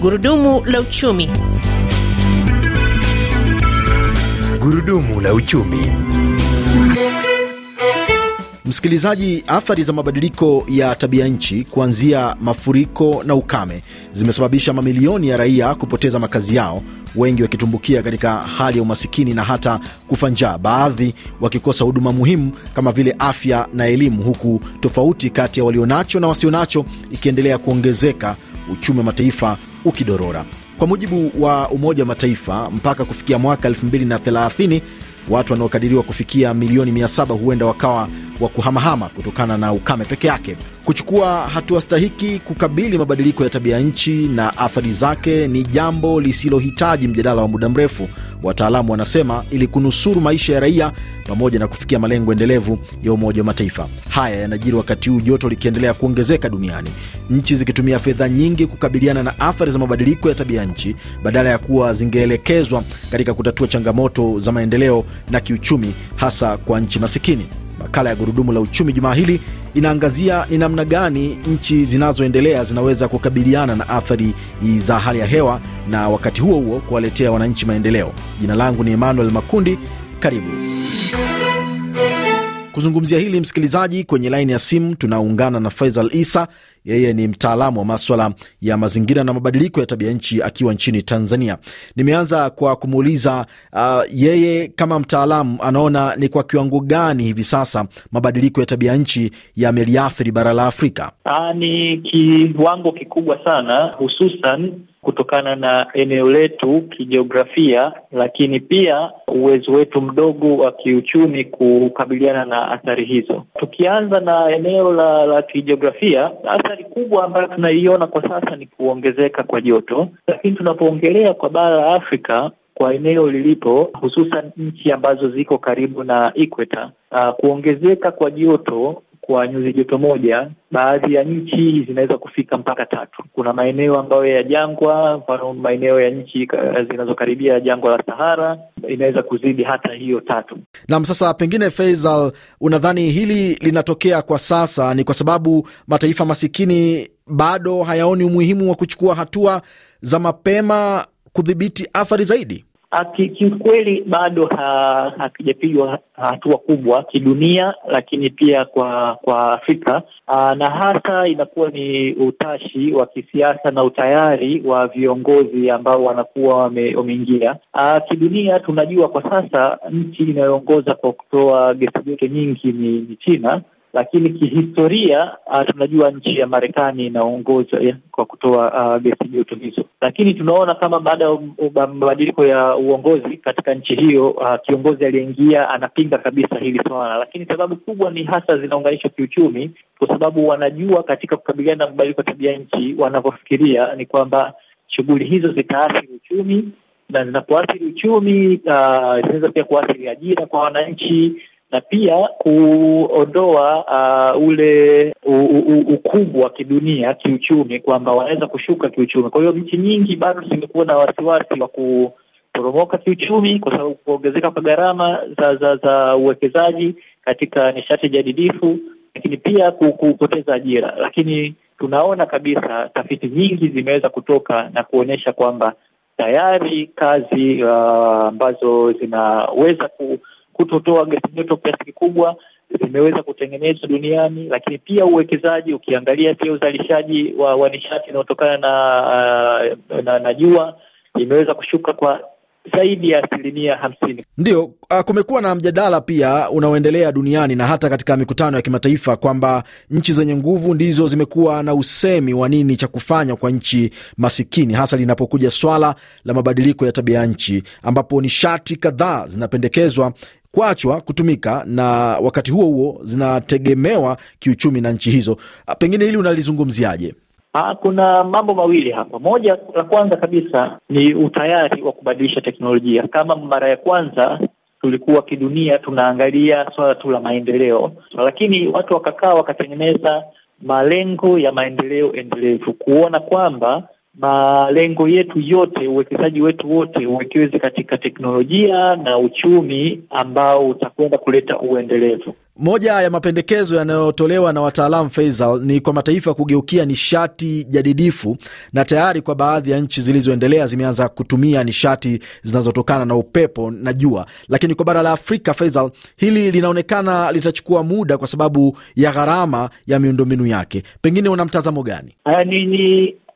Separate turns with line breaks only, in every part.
Gurudumu la uchumi.
Gurudumu la uchumi. Msikilizaji, athari za mabadiliko ya tabia nchi kuanzia mafuriko na ukame zimesababisha mamilioni ya raia kupoteza makazi yao, wengi wakitumbukia katika hali ya umasikini na hata kufa njaa, baadhi wakikosa huduma muhimu kama vile afya na elimu, huku tofauti kati ya walionacho na wasionacho ikiendelea kuongezeka, uchumi wa mataifa ukidorora. Kwa mujibu wa Umoja wa Mataifa, mpaka kufikia mwaka 2030 watu wanaokadiriwa kufikia milioni 700 huenda wakawa wa kuhamahama kutokana na ukame peke yake. Kuchukua hatua stahiki kukabili mabadiliko ya tabia nchi na athari zake ni jambo lisilohitaji mjadala wa muda mrefu, wataalamu wanasema, ili kunusuru maisha ya raia pamoja na kufikia malengo endelevu ya Umoja wa Mataifa. Haya yanajiri wakati huu joto likiendelea kuongezeka duniani, nchi zikitumia fedha nyingi kukabiliana na athari za mabadiliko ya tabia nchi badala ya kuwa zingeelekezwa katika kutatua changamoto za maendeleo na kiuchumi, hasa kwa nchi masikini. Makala ya Gurudumu la Uchumi jumaa hili inaangazia ni namna gani nchi zinazoendelea zinaweza kukabiliana na athari za hali ya hewa na wakati huo huo kuwaletea wananchi maendeleo. Jina langu ni Emmanuel Makundi. Karibu kuzungumzia hili msikilizaji. Kwenye laini ya simu tunaungana na Faisal Isa, yeye ni mtaalamu wa maswala ya mazingira na mabadiliko ya tabia nchi akiwa nchini Tanzania. Nimeanza kwa kumuuliza uh, yeye kama mtaalamu anaona ni kwa kiwango gani hivi sasa mabadiliko ya tabia nchi yameliathiri bara la Afrika?
Aa, ni kiwango kikubwa sana hususan kutokana na eneo letu kijiografia, lakini pia uwezo wetu mdogo wa kiuchumi kukabiliana na athari hizo. Tukianza na eneo la, la kijiografia, athari kubwa ambayo tunaiona kwa sasa ni kuongezeka kwa joto, lakini tunapoongelea kwa bara la Afrika kwa eneo lilipo hususan nchi ambazo ziko karibu na ikweta, uh, kuongezeka kwa joto kwa nyuzi joto moja, baadhi ya nchi zinaweza kufika mpaka tatu. Kuna maeneo ambayo ya jangwa, mfano maeneo ya nchi zinazokaribia jangwa la Sahara inaweza kuzidi hata hiyo tatu.
Naam, sasa pengine Faisal, unadhani hili linatokea kwa sasa ni kwa sababu mataifa masikini bado hayaoni umuhimu wa kuchukua hatua za mapema kudhibiti athari zaidi?
Kiukweli bado hakijapigwa hatua kubwa kidunia, lakini pia kwa kwa Afrika aa, na hasa inakuwa ni utashi wa kisiasa na utayari wa viongozi ambao wanakuwa wameingia. Kidunia tunajua kwa sasa nchi inayoongoza kwa kutoa gesi joto nyingi ni, ni China lakini kihistoria uh, tunajua nchi ya Marekani inaongoza kwa kutoa uh, gesi joto hizo, lakini tunaona kama baada ya mabadiliko ya uongozi katika nchi hiyo uh, kiongozi aliyeingia anapinga kabisa hili swala, lakini sababu kubwa ni hasa zinaunganishwa kiuchumi, kwa sababu wanajua katika kukabiliana na mabadiliko ya tabia nchi wanavyofikiria ni kwamba shughuli hizo zitaathiri uchumi na zinapoathiri uchumi uh, zinaweza pia kuathiri ajira kwa wananchi na pia kuondoa uh, ule ukubwa wa kidunia kiuchumi, kwamba wanaweza kushuka kiuchumi. Kwa hiyo nchi nyingi bado zimekuwa na wasiwasi wa kuporomoka kiuchumi kwa sababu kuongezeka kwa gharama za za za uwekezaji katika nishati jadidifu, lakini pia kupoteza ajira. Lakini tunaona kabisa tafiti nyingi zimeweza kutoka na kuonyesha kwamba tayari kazi ambazo uh, zinaweza ku kutotoa gesi joto kiasi kikubwa zimeweza kutengenezwa duniani, lakini pia uwekezaji, ukiangalia pia uzalishaji wa, wa nishati inayotokana na, na, na na jua imeweza kushuka kwa zaidi ya asilimia hamsini.
Ndio, uh, kumekuwa na mjadala pia unaoendelea duniani na hata katika mikutano ya kimataifa kwamba nchi zenye nguvu ndizo zimekuwa na usemi wa nini cha kufanya kwa nchi masikini, hasa linapokuja swala la mabadiliko ya tabia nchi, ambapo nishati kadhaa zinapendekezwa kuachwa kutumika na wakati huo huo zinategemewa kiuchumi na nchi hizo. Pengine hili unalizungumziaje?
Ah, kuna mambo mawili hapa. Moja la kwanza kabisa ni utayari wa kubadilisha teknolojia. Kama mara ya kwanza tulikuwa kidunia tunaangalia swala tu la maendeleo, lakini watu wakakaa wakatengeneza malengo ya maendeleo endelevu, kuona kwamba malengo yetu yote, uwekezaji wetu wote uwekeze katika teknolojia na uchumi ambao utakwenda kuleta uendelevu.
Moja ya mapendekezo yanayotolewa na wataalamu Faisal, ni kwa mataifa kugeukia nishati jadidifu, na tayari kwa baadhi ya nchi zilizoendelea zimeanza kutumia nishati zinazotokana na upepo na jua. Lakini kwa bara la Afrika, Faisal, hili linaonekana litachukua muda kwa sababu ya gharama ya miundombinu yake. Pengine una mtazamo gani?
Ni,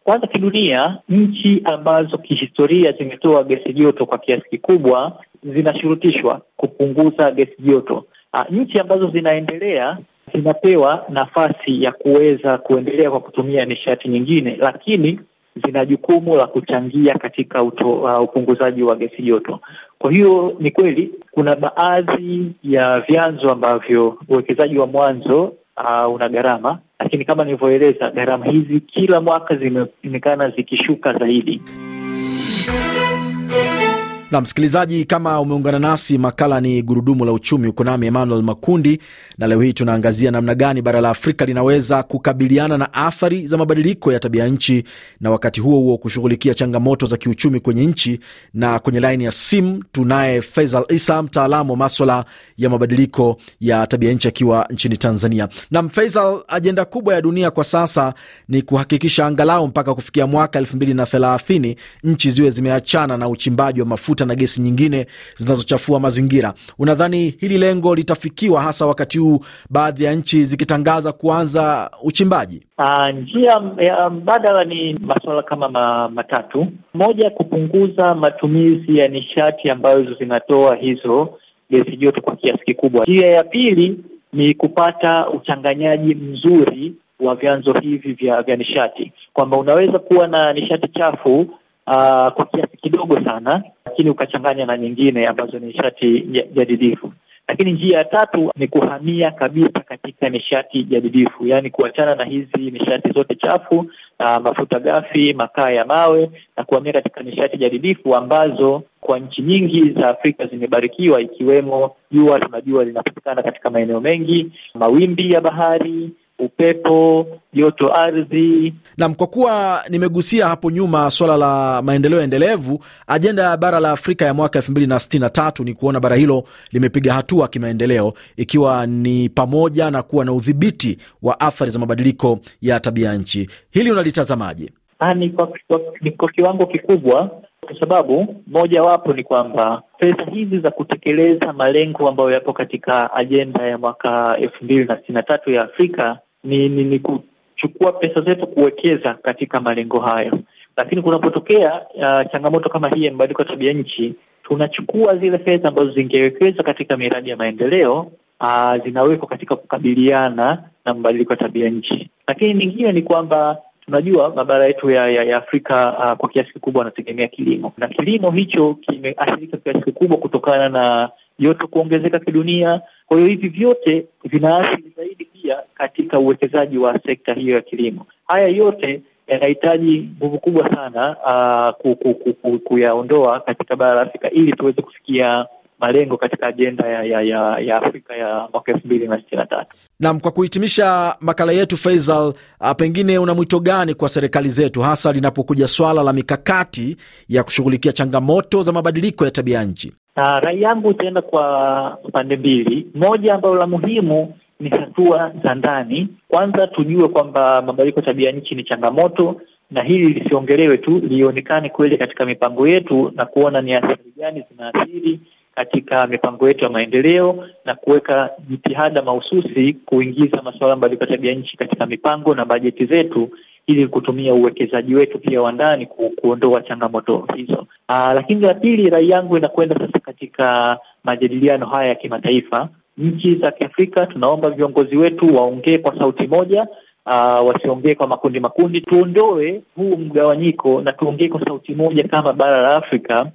kwanza kidunia, nchi ambazo kihistoria zimetoa gesi joto kwa kiasi kikubwa zinashurutishwa kupunguza gesi joto. Nchi ambazo zinaendelea zinapewa nafasi ya kuweza kuendelea kwa kutumia nishati nyingine, lakini zina jukumu la kuchangia katika uto, uh, upunguzaji wa gesi joto. Kwa hiyo ni kweli kuna baadhi ya vyanzo ambavyo uwekezaji wa mwanzo uh, una gharama, lakini kama nilivyoeleza, gharama hizi kila mwaka zimeonekana zikishuka zaidi.
Na msikilizaji, kama umeungana nasi, makala ni gurudumu la uchumi. Uko nami Emmanuel Makundi, na leo hii tunaangazia namna gani bara la Afrika linaweza kukabiliana na athari za mabadiliko ya tabia nchi na wakati huo huo kushughulikia changamoto za kiuchumi kwenye nchi. Na kwenye laini ya simu tunaye Faisal Isa, mtaalamu wa maswala ya mabadiliko ya tabia nchi akiwa nchini Tanzania. Nam Faisal, ajenda kubwa ya dunia kwa sasa ni kuhakikisha angalau mpaka kufikia mwaka elfu mbili na thelathini nchi ziwe zimeachana na uchimbaji wa mafuta na gesi nyingine zinazochafua mazingira. Unadhani hili lengo litafikiwa, hasa wakati huu baadhi ya nchi zikitangaza kuanza uchimbaji?
Uh, njia ya mbadala ni masuala kama ma, matatu. Moja, kupunguza matumizi ya nishati ambazo zinatoa hizo gesi joto kwa kiasi kikubwa. Njia ya pili ni kupata uchanganyaji mzuri wa vyanzo hivi vya, vya nishati, kwamba unaweza kuwa na nishati chafu uh, kwa kiasi kidogo sana lakini ukachanganya na nyingine ambazo ni nishati jadidifu. Lakini njia ya tatu ni kuhamia kabisa katika nishati jadidifu, yaani kuachana na hizi nishati zote chafu, uh, mafuta ghafi, makaa ya mawe na kuhamia katika nishati jadidifu ambazo kwa nchi nyingi za Afrika zimebarikiwa, ikiwemo jua. Tunajua linapatikana katika maeneo mengi, mawimbi ya bahari upepo, joto ardhi.
Nam, kwa kuwa nimegusia hapo nyuma swala la maendeleo endelevu, ajenda ya bara la Afrika ya mwaka elfu mbili na sitini na tatu ni kuona bara hilo limepiga hatua kimaendeleo, ikiwa ni pamoja na kuwa na udhibiti wa athari za mabadiliko ya tabia nchi. Hili unalitazamaje?
Ni kwa, kwa, kwa kiwango kikubwa kwa sababu mojawapo ni kwamba pesa hizi za kutekeleza malengo ambayo yapo katika ajenda ya mwaka elfu mbili na sitini na tatu ya Afrika ni, ni, ni kuchukua pesa zetu kuwekeza katika malengo hayo, lakini kunapotokea uh, changamoto kama hii ya mabadiliko ya tabia nchi, tunachukua zile fedha ambazo zingewekezwa katika miradi ya maendeleo uh, zinawekwa katika kukabiliana na mabadiliko ya tabia nchi. Lakini nyingine ni kwamba tunajua mabara yetu ya, ya, ya Afrika uh, kwa kiasi kikubwa wanategemea kilimo na kilimo hicho kimeathirika kiasi kikubwa kutokana na joto kuongezeka kidunia. Kwa hiyo hivi vyote vinaathiri zaidi pia katika uwekezaji wa sekta hiyo ya kilimo. Haya yote yanahitaji nguvu kubwa sana uh, kuyaondoa katika bara la Afrika ili tuweze kufikia malengo katika ajenda ya, ya, ya, ya Afrika ya mwaka elfu mbili na sitini na tatu.
Naam, kwa kuhitimisha makala yetu Faisal, pengine una mwito gani kwa serikali zetu hasa linapokuja swala la mikakati ya kushughulikia changamoto za mabadiliko ya tabia nchi?
Na rai yangu itaenda kwa pande mbili. Moja ambalo la muhimu ni hatua za ndani. Kwanza tujue kwamba mabadiliko ya tabia nchi ni changamoto, na hili lisiongelewe tu, lionekane kweli katika mipango yetu na kuona ni athari gani zinaathiri katika mipango yetu ya maendeleo na kuweka jitihada mahususi kuingiza masuala mbalimbali ya tabia nchi katika mipango na bajeti zetu ili kutumia uwekezaji wetu pia wa ndani ku, kuondoa changamoto hizo. Aa, lakini la pili, rai yangu inakwenda sasa katika majadiliano haya ya kimataifa. Nchi za Kiafrika tunaomba viongozi wetu waongee kwa sauti moja. Uh, wasiongee kwa makundi makundi, tuondoe huu mgawanyiko na tuongee kwa sauti moja kama bara la Afrika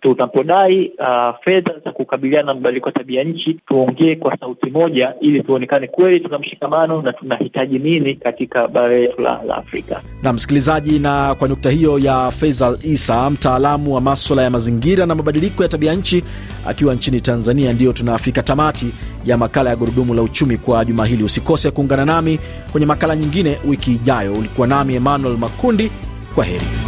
tunapodai uh, fedha za kukabiliana na mabadiliko ya tabia nchi, tuongee kwa sauti moja ili tuonekane kweli tuna mshikamano na tunahitaji nini katika bara letu la, la Afrika.
Na msikilizaji, na kwa nukta hiyo ya Faisal Isa, mtaalamu wa maswala ya mazingira na mabadiliko ya tabia nchi akiwa nchini Tanzania, ndiyo tunafika tamati ya makala ya Gurudumu la Uchumi kwa juma hili. Usikose kuungana nami kwenye makala nyingine wiki ijayo. Ulikuwa nami Emmanuel Makundi. Kwa heri.